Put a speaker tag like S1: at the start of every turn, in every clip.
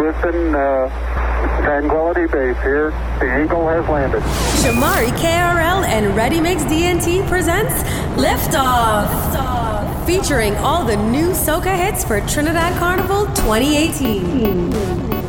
S1: Houston, uh, Tranquility Base here. The Eagle has landed.
S2: Shamari KRL and Ready Mix DNT presents Liftoff. Liftoff. Featuring all the new soca hits for Trinidad Carnival 2018.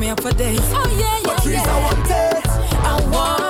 S3: She the ah, I put her she nice, like she's a cassava. She want me that I is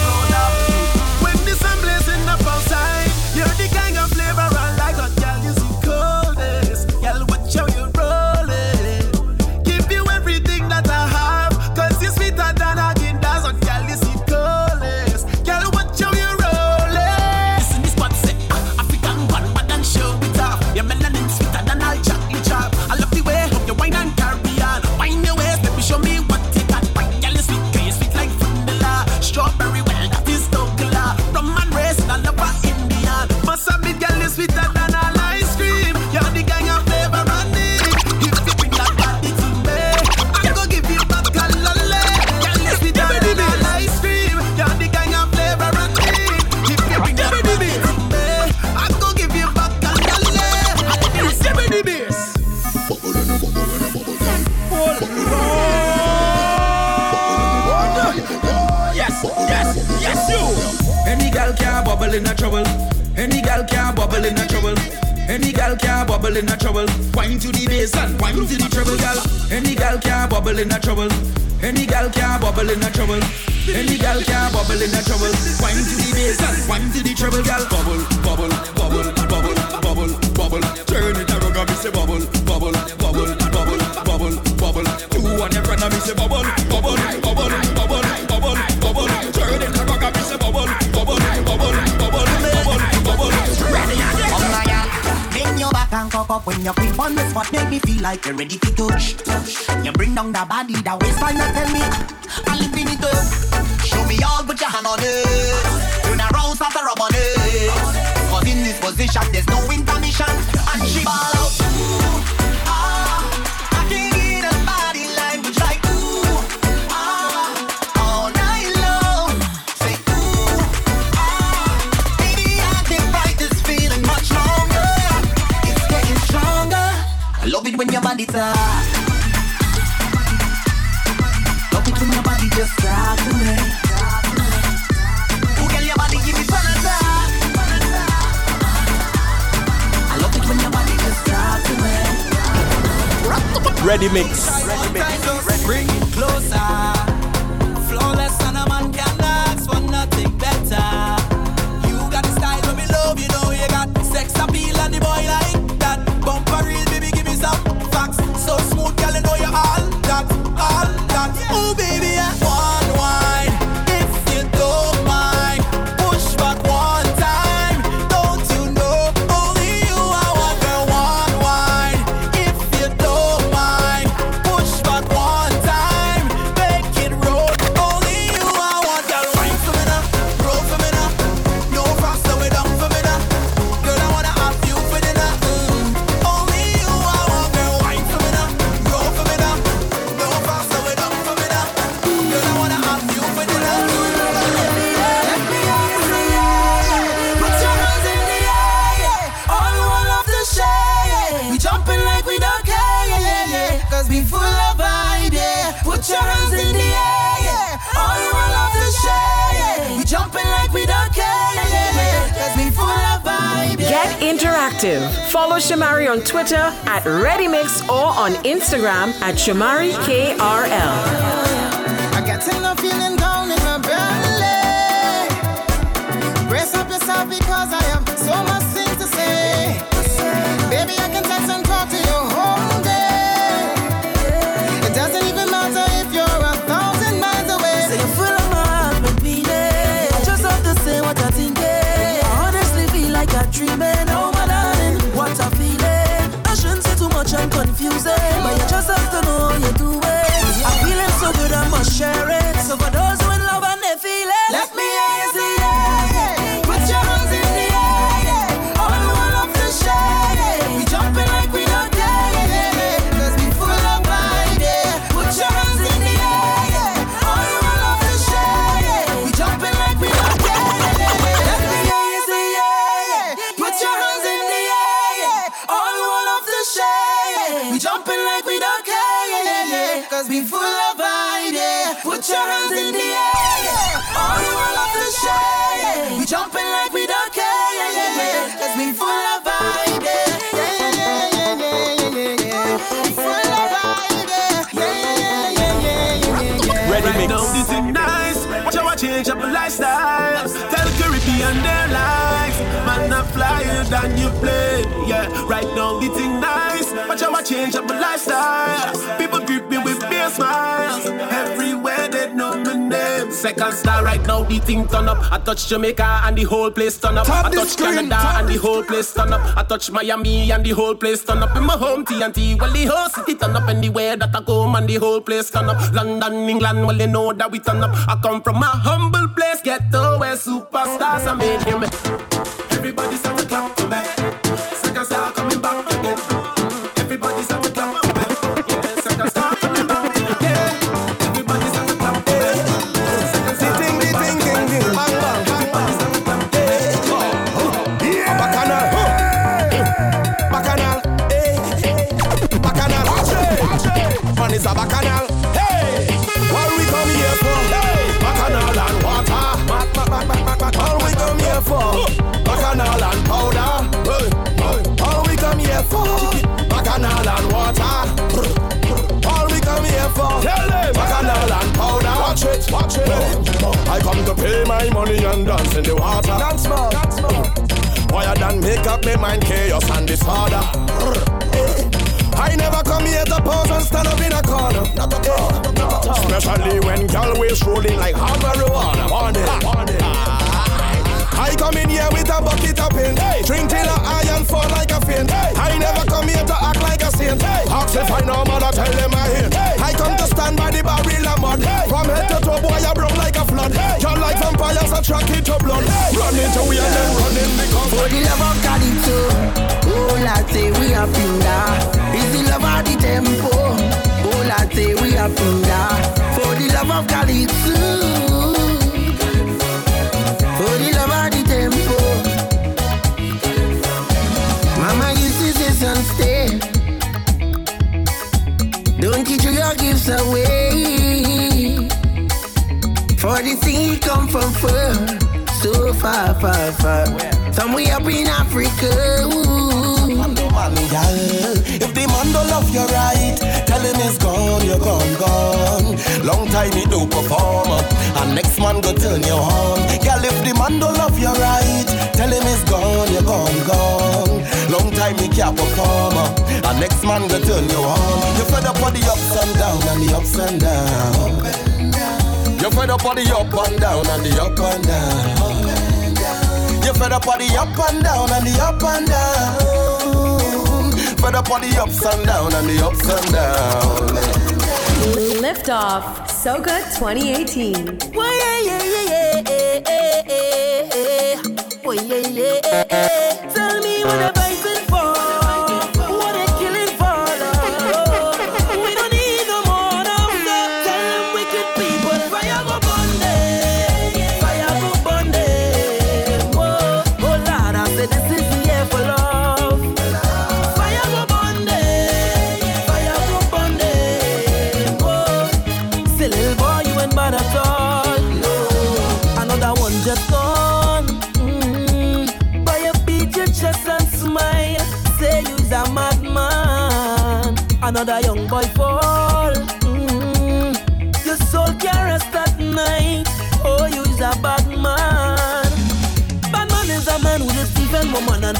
S4: in a trouble. Wine to the bass and wine to the treble, girl. Any girl can bubble in a trouble. Any girl can bubble in a trouble. Any girl can bubble in a trouble. Wine to the bass and wine to the treble, girl. Bubble, bubble, bubble, bubble, bubble, bubble. Turn it around, girl. Me say bubble, bubble. up when you creep on the spot, make me feel like you're ready to touch. You bring down the body, the waistline, you tell me, I live in it up. Show me all, put your hand on it. Turn around, start to rub on it. Cause in this position, there's no intermission, and she ball out.
S3: ready mix.
S5: Follow Shamari on Twitter at ReadyMix or on Instagram at
S6: ShamariKRL. lifestyle. Tell Caribbean their life. Man, not flyer than you play. Yeah, right now the thing nice. Watch how I change up my lifestyle. People greet me with big smiles second star right now, the thing turn up. I touch Jamaica and the whole place turn up.
S3: Top
S6: I touch
S3: screen,
S6: Canada and the whole place turn up. I touch Miami and the whole place turn up. In my home TNT, well the whole city turn up. Anywhere that I go, man, the whole place turn up. London, England, well they know that we turn up. I come from a humble place, ghetto where superstars are made him. Everybody's on the clock to back.
S3: Watch it. I come to pay my money and dance in the water. Dance man. Dance man. Why I done make up my mind chaos and disorder. I never come here to pose and stand up in a corner. Not a. Not a Especially when girl waist rolling like hot marijuana. Morning. Morning. I come in here with a bucket of paint. Hey. Drink till I iron fall like a fiend. Hey. I never come
S7: here to act like
S8: if I know, man, tell them I I come to stand by the barrel of mud. From head to toe, boy, I broke like a flood. You're like
S7: vampires, I track it to blood. Run into we and then run in the cover.
S9: For the love of Calypso, oh, latte, we are pinda. It's the love of the tempo, oh, we are pinda. For the love of Calypso. Don't your gifts away. For the thing come from far, so far, far, far. Somewhere up in Africa.
S7: If the man don't love you right, tell him he's gone, you're gone, gone. Long time he do perform, and next man go turn you on. Girl, if the man don't love you right, time he can't perform, uh. and next man go turn you on. You fed up on the ups and down and the ups and down. You fed up on the up and down and the up and down. You fed up on the up and down and the up and down. Fed up on the ups and down and the ups and down.
S10: Lift off, So good 2018.
S9: Why, yeah, yeah, yeah, yeah, yeah, yeah, yeah. Tell me what I'm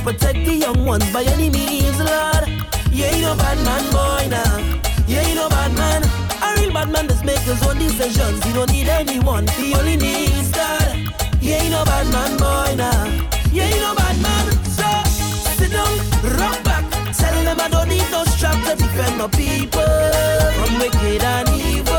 S9: protect the young ones by any means, Lord. You ain't no bad man, boy, now. You ain't no bad man. A real bad man just make his own decisions. He don't need anyone. He only needs God. You ain't no bad man, boy, now. You ain't no bad man. So sit down, rock back. Tell them I don't need no strap to defend my people from wicked and evil.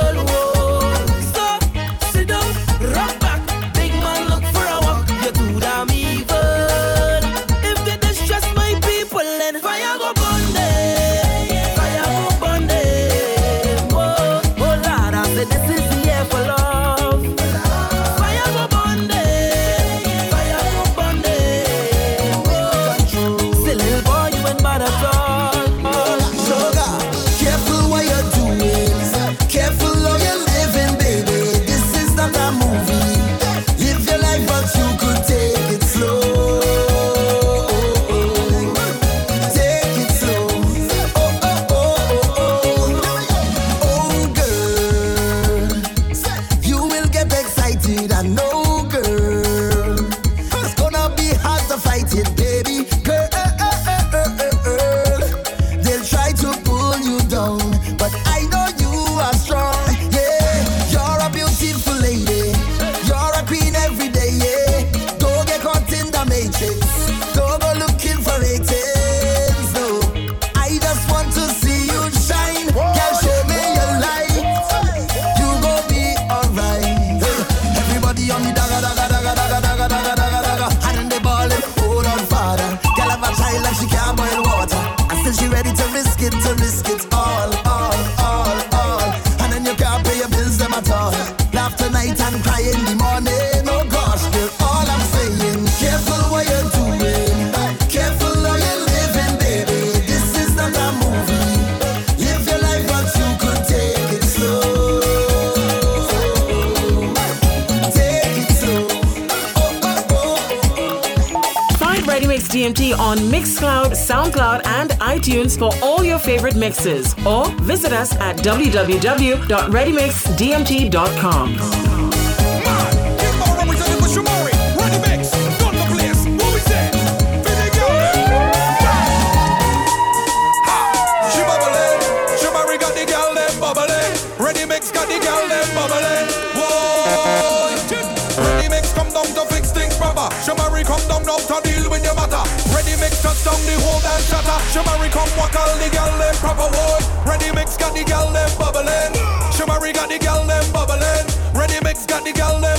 S11: www.readymixdmt.com.
S12: got the girl them bubbling. Shamari
S13: got the girl them bubbling. Ready mix got the girl them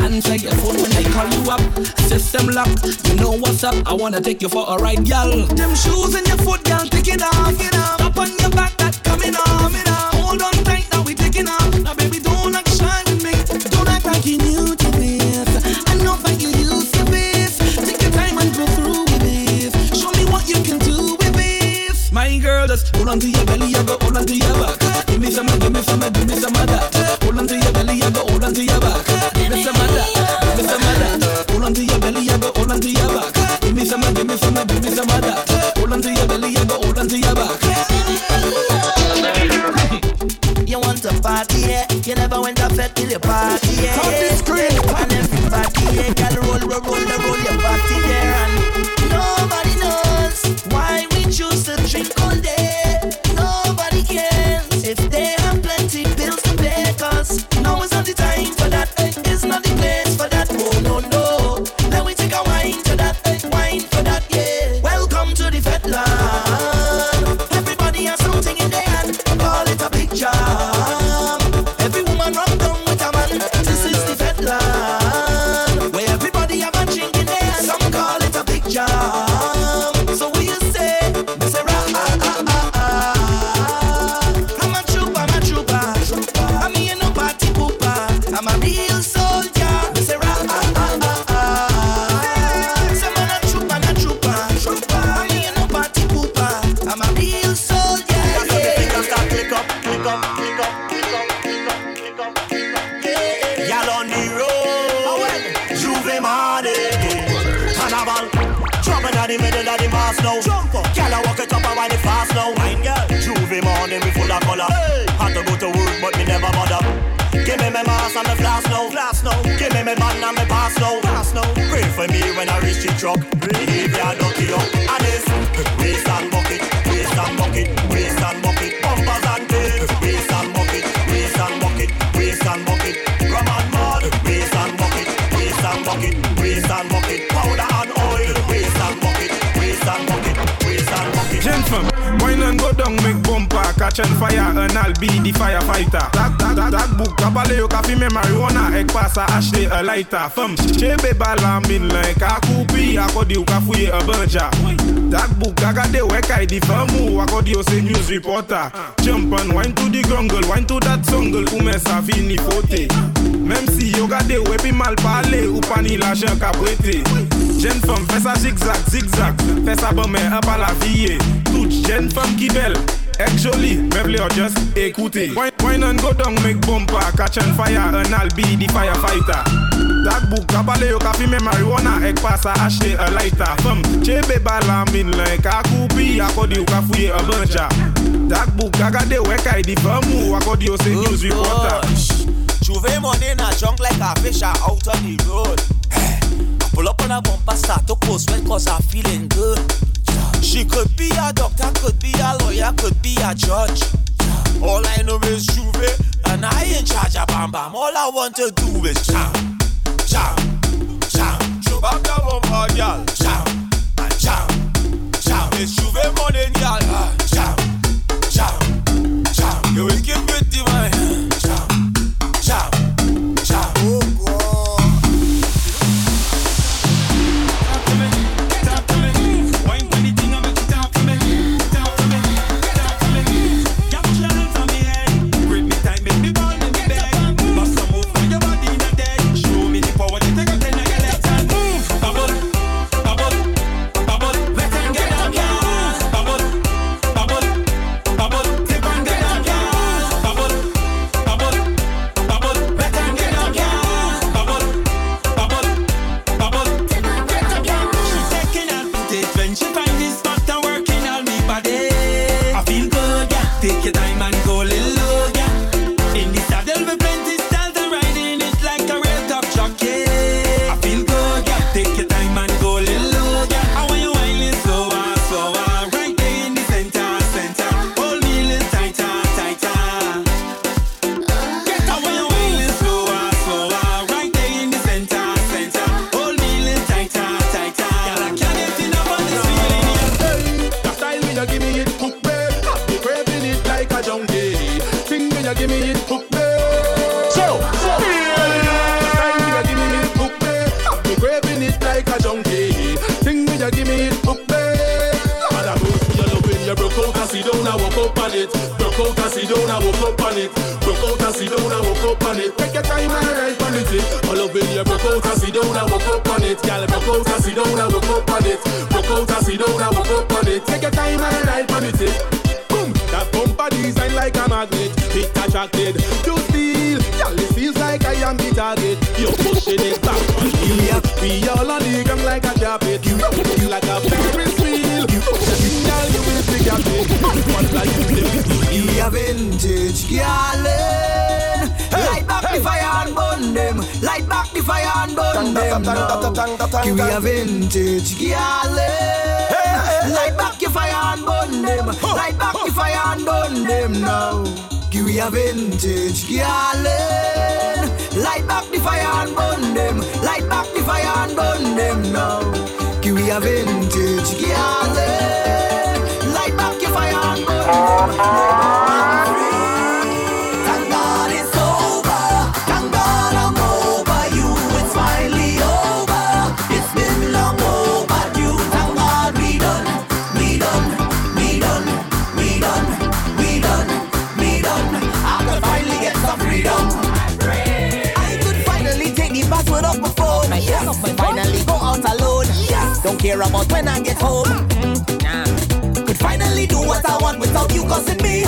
S3: Answer your phone when I call you up. System lock, you know what's up. I wanna take you for a ride, gal. Them shoes in your foot, gal, take it off. It off. Up on your back, that coming off. It off. Hold on tight, now we taking off. Now, baby, don't act shy with me. Don't act like you new to this. I know that you used to this. Take your time and go through with this. Show me what you can do with this. My girl, just hold on to your belly, go hold on to your back.
S14: Now. Give me my band and my pass now. Pass now. Pray for me when I reach the truck.
S13: Russian fire and I'll be the firefighter. That, that, that, that book, kabale yo ka fime marijuana, ek pasa ashte a lighter. Fem, chebe bala min len, ka koupi, akodi yo ka fuye a banja. That book, gagade we kai di famu, akodi yo se news reporter. Jump and wine to the grungle, wine to that jungle, ume sa fini fote. Mem si yo gade we pi mal pale, ou pani la jen ka brete. Jen fem, fesa zigzag, zigzag, fesa bome, apala fiye. Tout jen fem ki bel, Ek me play or just écouter. Wine why not go down, make bumper, catch on fire, and I'll be the firefighter. Tag book, kabale yo kafi me marijuana, ek pasa ashte a lighter. Fem, chebe bala min like a kupi, akodi yo kafuye a banja Tag book, agade wekai di famu, akodi yo se news reporter.
S15: Chuve money na junk like a fish out on the road. I pull up on a bumper, start to post when cause I'm feeling good. She could be a doctor, could be a lawyer, could be a judge. All I know is Juve, and I in charge of Bam Bam. All I want to do is jam, jam, jam. Juve up the bumper, girl. Jam, jam, jam. It's Juve money, girl. Ah, Jam, jam, jam. You will keep it
S13: Girl, will you
S6: broke out as you don't I walk up on it Girl, broke out as you don't I walk up on it. Broke out as you don't I walk up on it. Take your time and ride on it eh? Boom, that bumper design like a magnet. It attracted to steel Girl, it feels like I am the target. You're pushing it back on me. We all on the ground like a carpet Like a Ferris wheel. Girl, you will be captain One like you,
S4: you a vintage girl eh? Light back the fire and burn them. Light back the fire and burn them now. Give me a vintage, girl. Light back your fire and burn them. Light back your fire and burn them now. Give me a vintage, girl. Light back the fire and burn them. Light back the fire and burn them now. Give me a vintage, girl. Light back your fire and burn them. Don't care about when I get home. Could finally do what I want without you cussing me.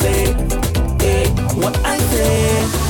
S4: say, hey, what I say.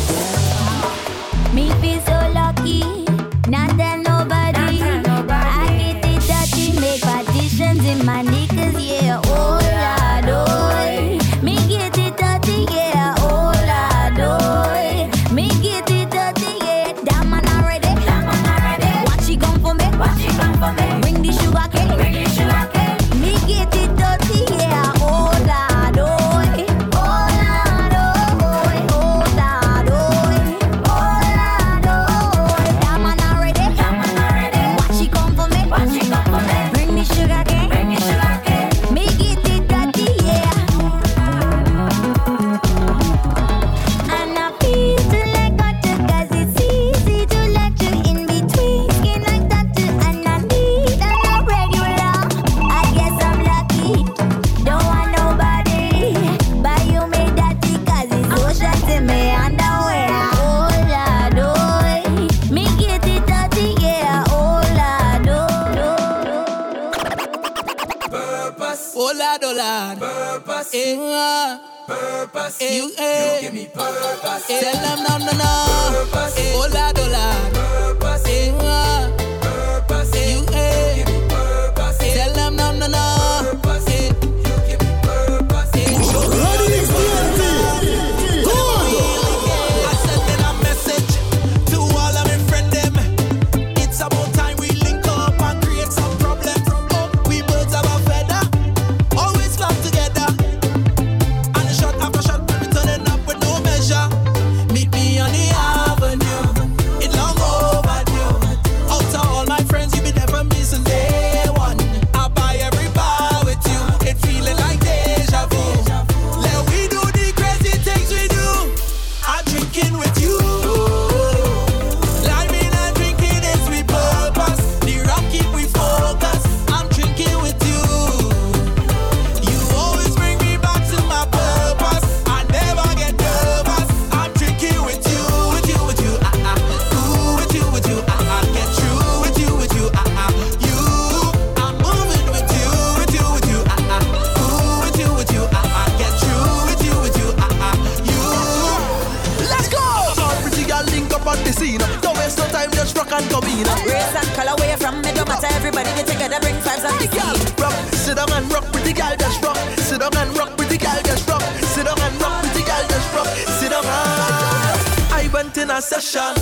S16: in
S4: a
S17: session.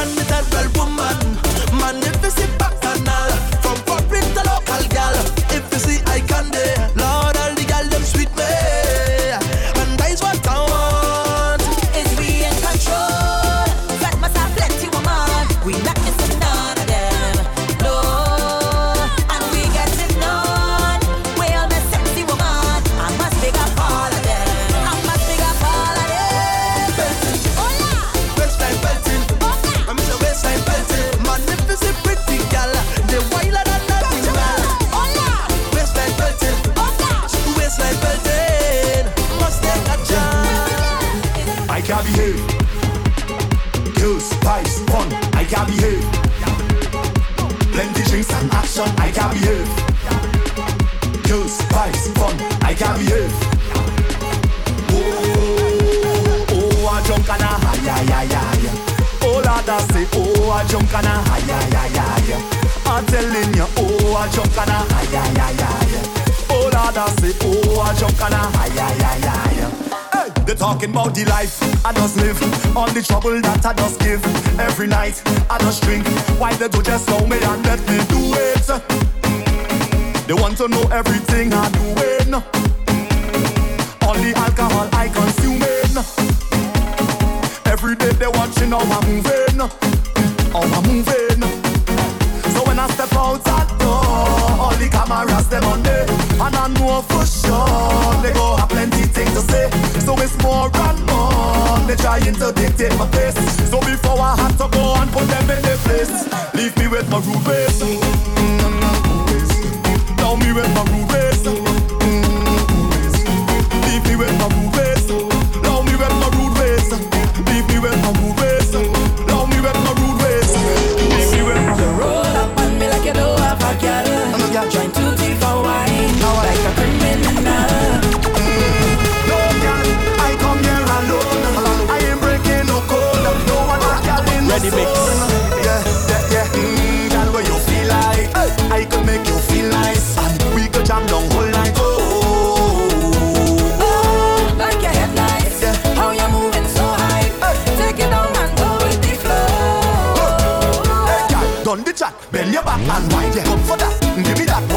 S17: And that
S3: girl woman,
S17: man, if you see
S2: back junk and a high, high, high, high. I'm telling you, oh, a junk and a high, high, high, high. Oh, Lord, I say, oh, a junk and a high, high, high, high. Hey, they talking about the life I just live, all the trouble that I just give. Every night I just drink, why they do just know me and let me do it. They want to know everything I do in. All the alcohol I consume. Every day they watching how I'm moving. I'm moving. So when I step out that door, all the cameras them on there, and I know for sure they go have plenty things to say. So it's more and more they trying to dictate my face. So before I had to go and put them in their place, leave me with my rude ways. Me with my rude ways. Leave me with my Come for that, give me that.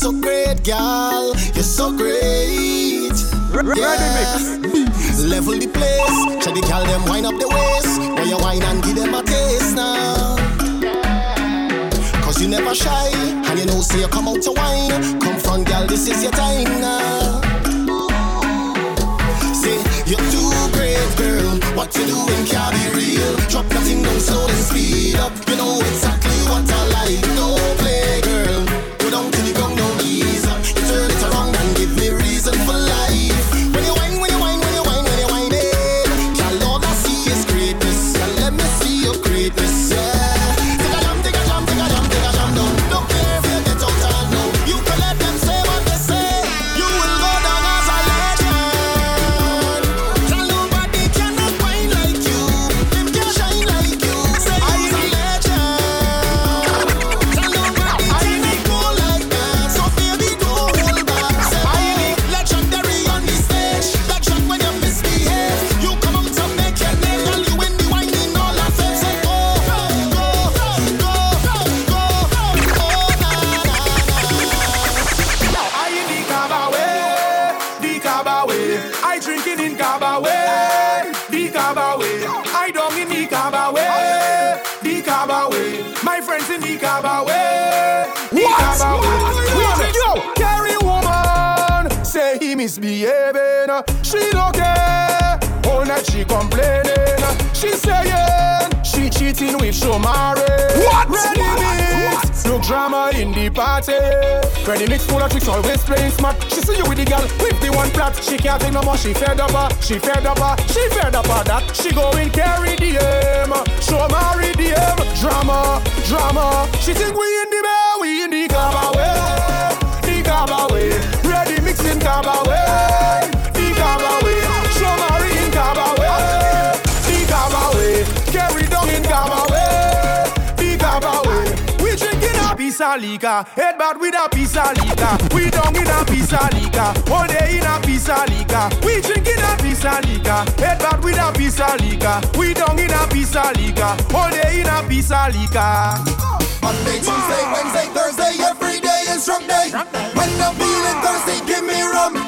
S3: You're
S17: so
S9: great, girl. You're so great. Yeah. Level the place. Try the girl them wind up the waist. Now you wine and give them a taste now. Cause you never shy. And you know, say you come out to wine. Come from, girl, this is your time now. Say, you're too great, girl. What you doing can't be real. Drop nothing down slow and speed up. You know exactly what I like. No play, girl.
S18: complaining. She saying she cheating with Shomari.
S2: What?
S18: Ready what? mix. What? No drama in the party. Ready mix full of tricks, always playing smart. She see you with the girl with the one plot. She can't take no more. She fed up her. She fed up her. She fed up her that. She going carry the M. Shomari the M. Drama, drama. She think we in the bed, we in the club. Ah. of liquor. Head bad with a piece of liquor. We down in a piece of liquor. All day in a piece of liquor. We drink in a piece of liquor. Head bad with a piece of liquor. We down in a piece of liquor. All day in a piece of liquor.
S9: Monday, Tuesday, Wednesday, Thursday, every day is drunk day. When I'm feeling thirsty, give me rum.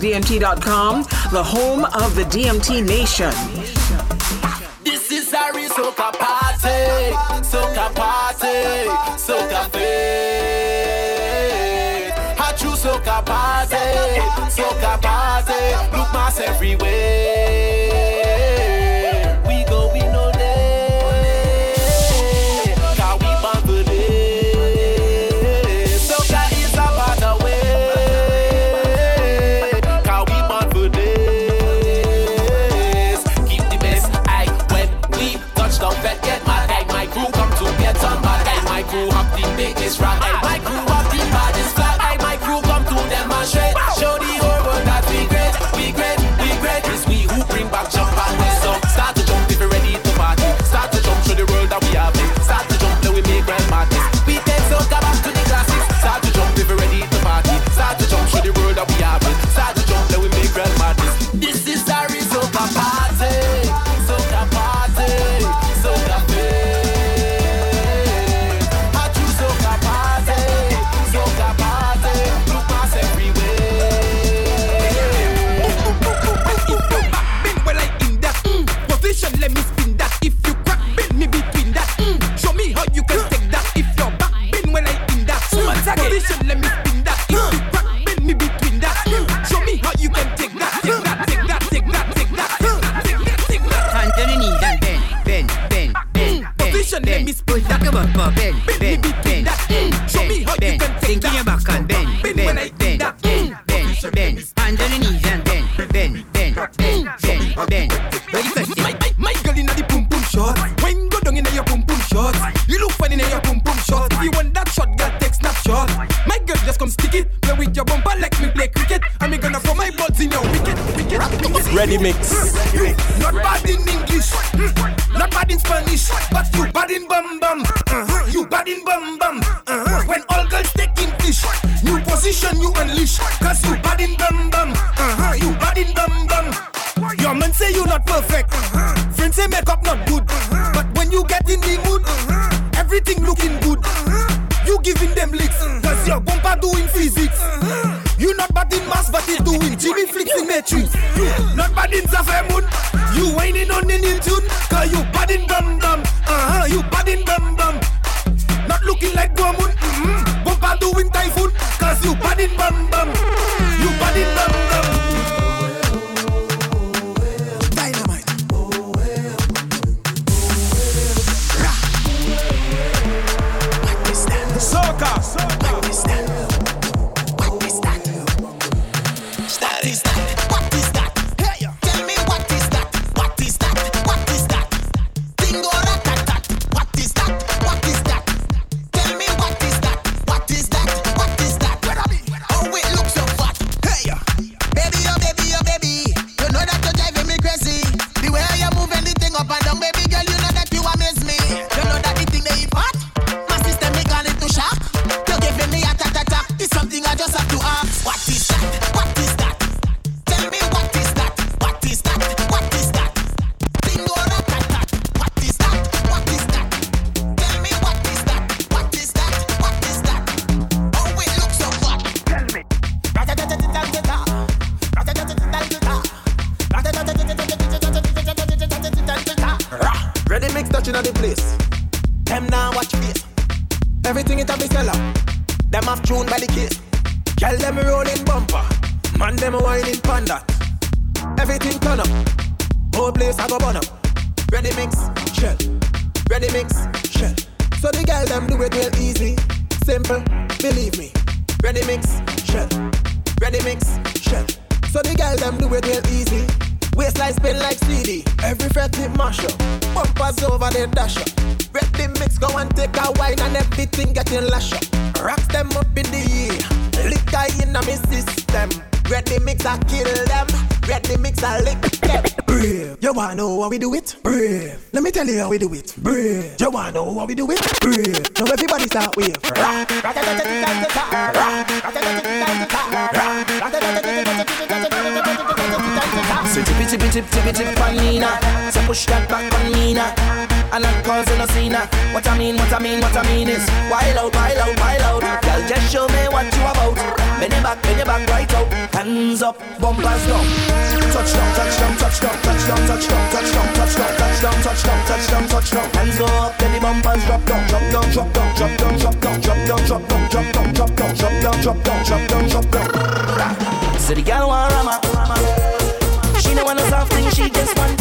S9: DMT.com, the
S19: home
S5: of the DMT Nation.
S6: This is soca party, soca party, soca soca party, soca party. Look mass everywhere.
S20: tell you
S21: how we do it. Do You wanna know how we do it? Brave. Now everybody start wave.
S3: So tippy tippy tip tippy tip on Nina. So push that back on Nina. And I'm causing a scene. What I mean, what I mean, what I mean is wild out, wild out, wild out. Girl, just show me what you about. Bend it back, bend it back right out. Hands up, bumpers down. Touchdown, touchdown, touchdown, touchdown, touchdown, touchdown, touchdown, touchdown, touchdown, touchdown, touchdown. Hands go up, then the bumpers drop down, drop down, drop down, drop down, drop down, drop down, drop down, drop down, drop down, drop down, drop down, drop down, drop down. So the gal want rama, she know want no soft thing, she just want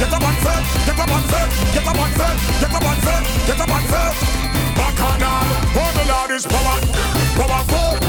S3: Get a on set, get a on
S22: set, get a on set, get a on set, get up
S2: on set. Bacchanal, oh the Lord is power, powerful.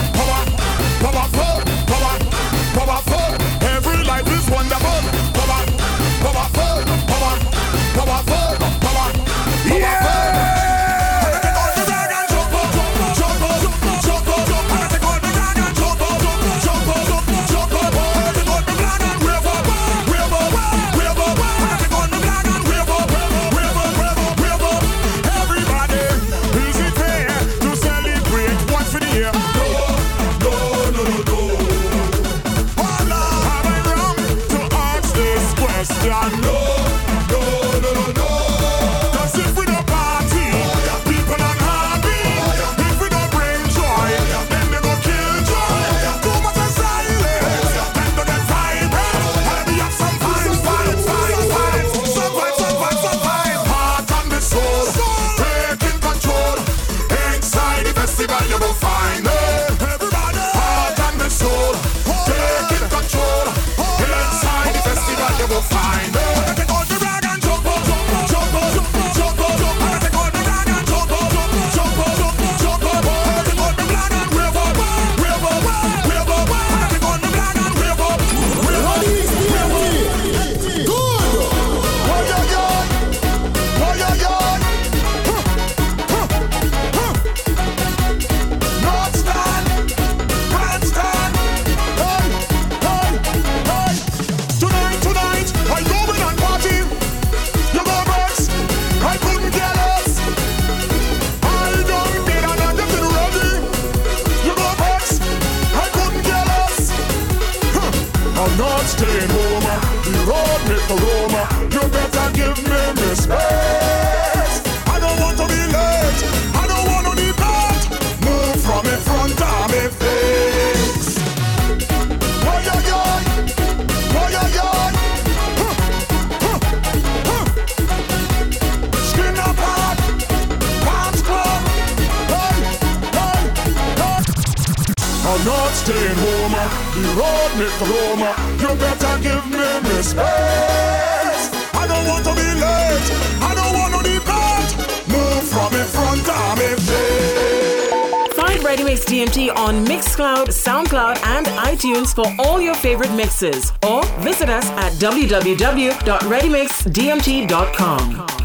S2: staying home. The road me to Roma. You better give me respect. I don't want to be late. I don't want to be bad. Move from in front of me. Face.
S9: Find ReadyMix DMT on Mixcloud, SoundCloud, and iTunes for all your favorite mixes. Or visit us at www.readymixdmt.com.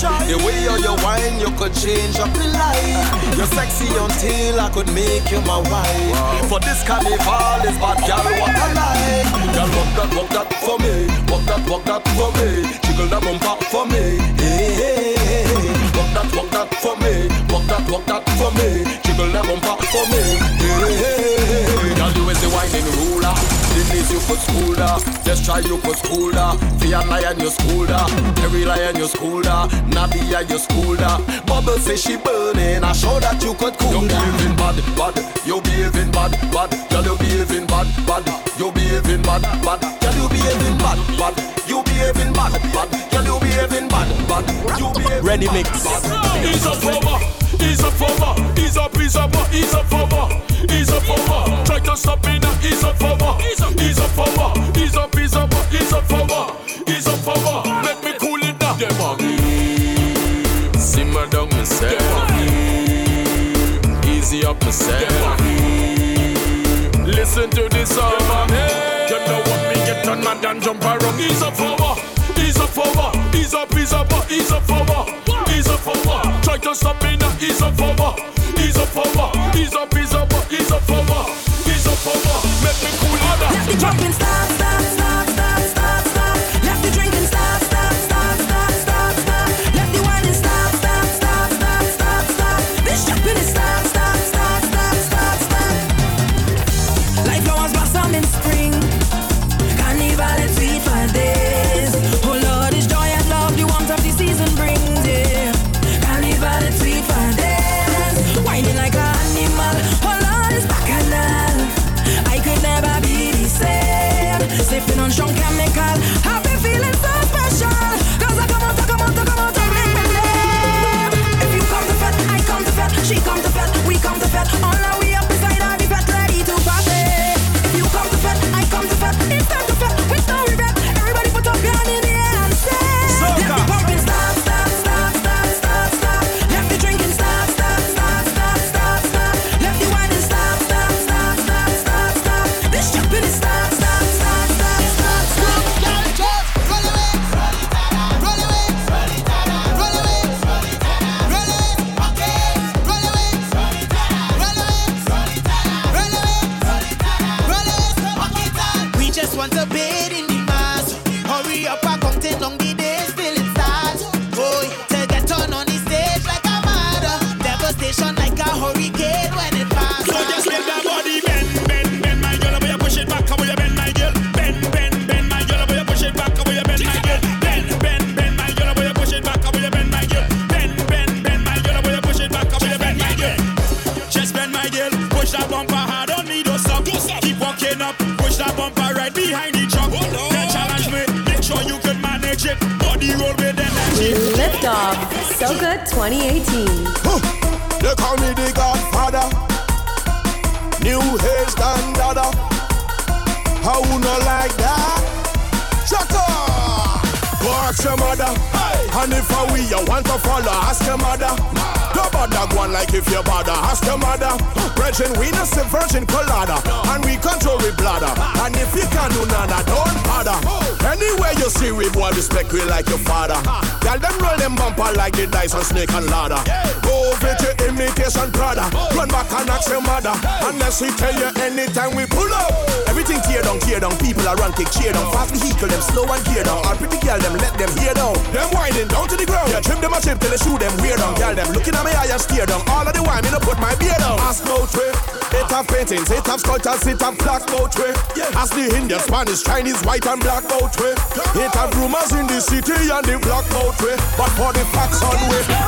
S23: The
S7: way how you wine, you could change up the life. You're sexy until I could make you my wife. For this carnival is bad girl, what I like. Girl, walk that, walk that for me. Walk that, walk that for me. Jiggle that bumper for me. Hey, hey, hey, hey. Walk that, walk that for me. Walk that, walk that for me. Jiggle that bumper for me. Hey, hey, hey fucking ruler. This you could school da. Just try you could school da. Fear lion you school da. Terry lion you school da. Nadia you school da. Bubble say she burning. I show that you could cool da. You behaving bad, bad. You behaving bad, bad. Girl you behaving bad, bad. You behaving bad, bad. Girl you behaving bad, bad. You behaving bad, bad. Girl you behaving bad, bad. You behaving
S24: Ready mix. It's a promo. Ease up over, ease up, ease up, ease up over, ease up over. Try to stop me now, ease up over, ease up, ease up over, ease up, ease up, ease up over, ease up over. Let me cool it down. Them a me, simmer down myself. Them a me, easy up myself. Them a me, listen to this song. Them a me, you know what me get on and jump around. Ease up over, ease up over, ease up, ease up, ease up over. Try to stop me now,
S25: ease up over. Ease up.
S26: Ease up,
S24: ease up,
S27: ease up.
S4: Ease up. Make me cool harder. Jumping stars. Cause it have black out way As the Indian, Spanish, Chinese, white and black out way It have rumors in the city and the black way But for the facts on way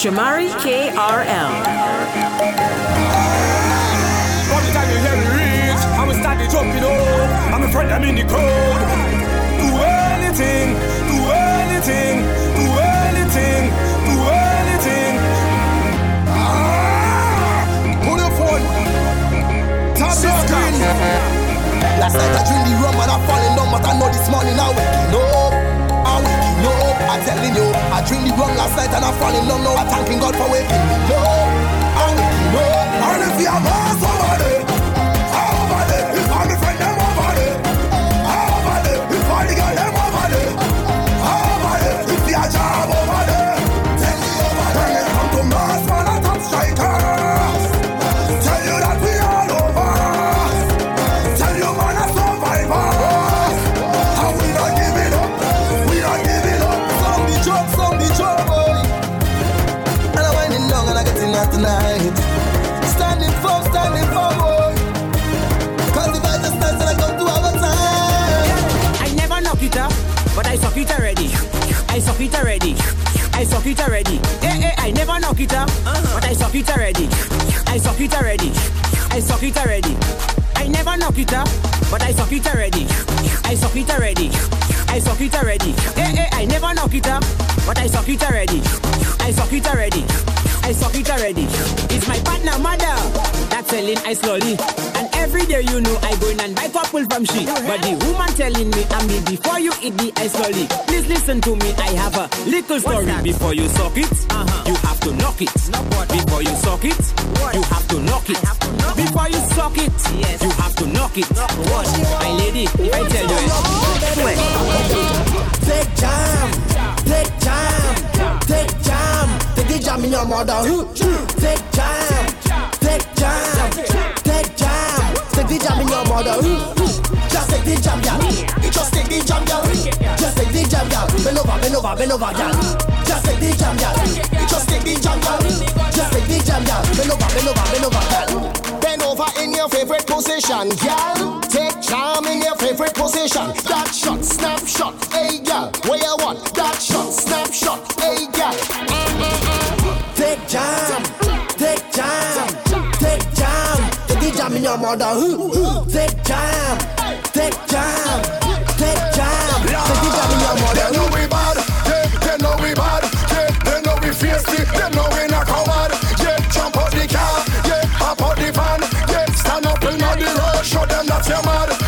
S5: Shamari
S9: K. But I
S3: suck it already. I suck it already. I suck it already. Hey, hey, I never knock it up. But I suck it already. I suck it already. I suck it already. I never knock it up. But I suck it already. I suck it already. I suck it already. Hey, hey, I never knock it up. But I suck it already. I suck it already. I suck it already. It's my partner, mother. That's selling I slowly. Every day you know I go in and buy couple from she. But the woman telling me I'm the before you eat the ice lolly. Please listen to me, I have a little story. Before you suck it, uh-huh. you have to knock it. Before you suck it, what? you have to knock it. To knock before you suck it, yes. you have to knock it. Knock what? My lady, if I tell you eh, it.
S9: Take jam, take jam, take jam, Take the jam in your mother. Take jam, take jam, take jam the jam in your mother. Mm, mm. Just take the jam, girl. Just take the jam, girl. Just take the jam, girl. Bend over, bend over, bend over, girl. Just take the jam, girl. Just take the jam, girl. Just take the jam, girl. Bend over, bend over, bend over, girl. Bend over in your favorite position, girl. Take jam in your favorite position. That shot, snap shot, hey girl, where you want? That shot, snap shot. your mother. Who, who? Take time, take time, take time. So give mother.
S2: They know we bad, they, they know we bad, they, they know we fierce, they know we not coward. Yeah, jump out the car, yeah, hop out the van, yeah, stand up in the road, show them that you're mad.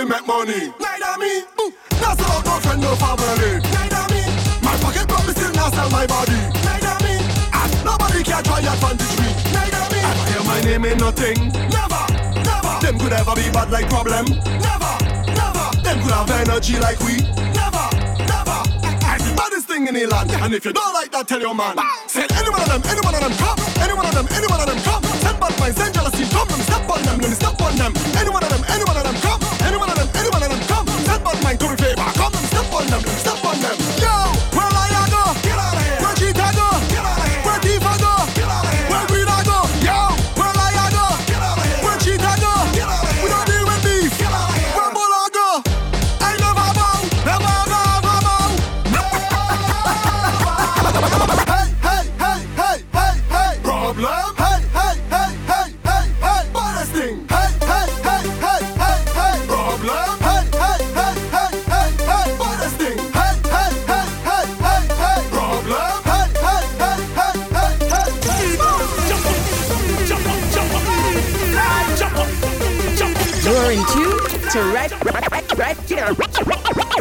S2: fi make money. Neither me. Mm. Not so no friend, no family. Neither me. My pocket probably still not sell my body. Neither me. And nobody can try advantage me. Neither me. I hear my name ain't nothing. Never, never. Them could ever be bad like problem. Never, never. Them could have energy like we. Never, never. Baddest thing in the land. And if you don't like that, tell your man. Bang. Send any one of them, any one of them come. Any one of them, any one of them come. Send bad minds, send jealousy, come. Let step on them, let me step on them. Any one of them, any one of them come.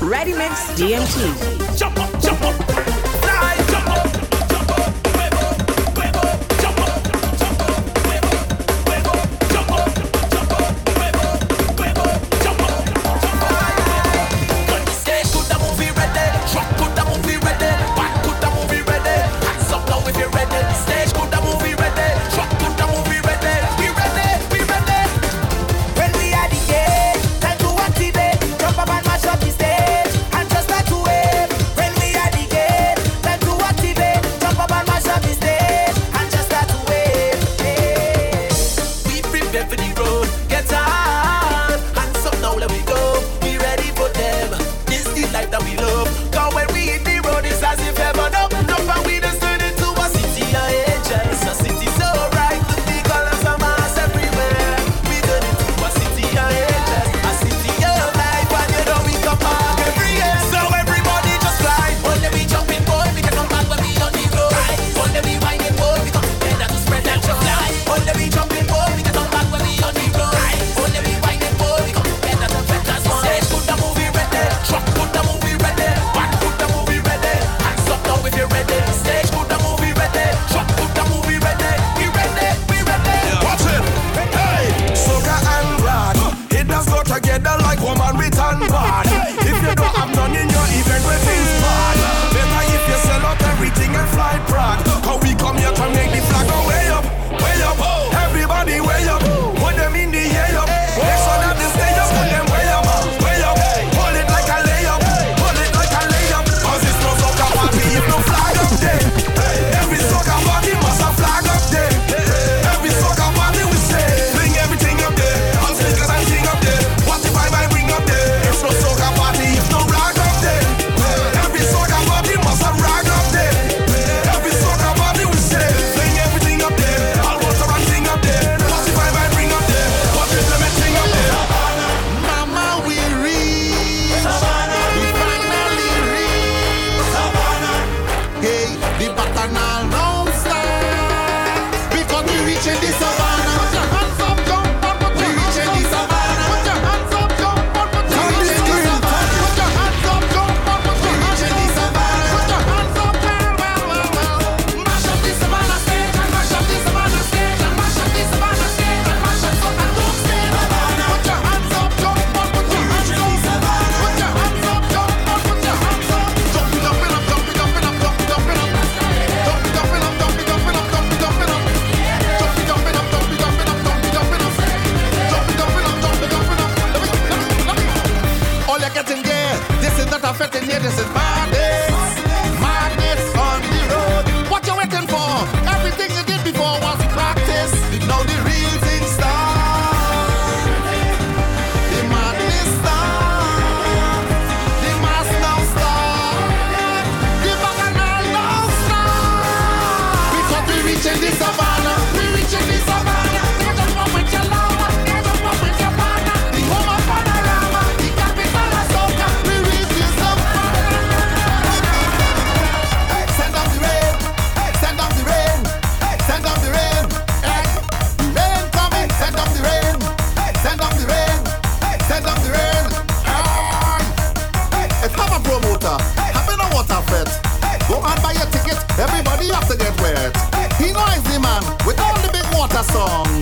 S5: Ready Mix DMT.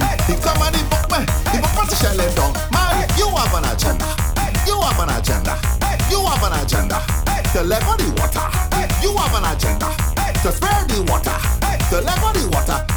S9: Hey, if somebody book me, if a politician lay down, man, you have an agenda. You have an agenda. You have an agenda. To level the water. You have an agenda. To spare the water. To level the water.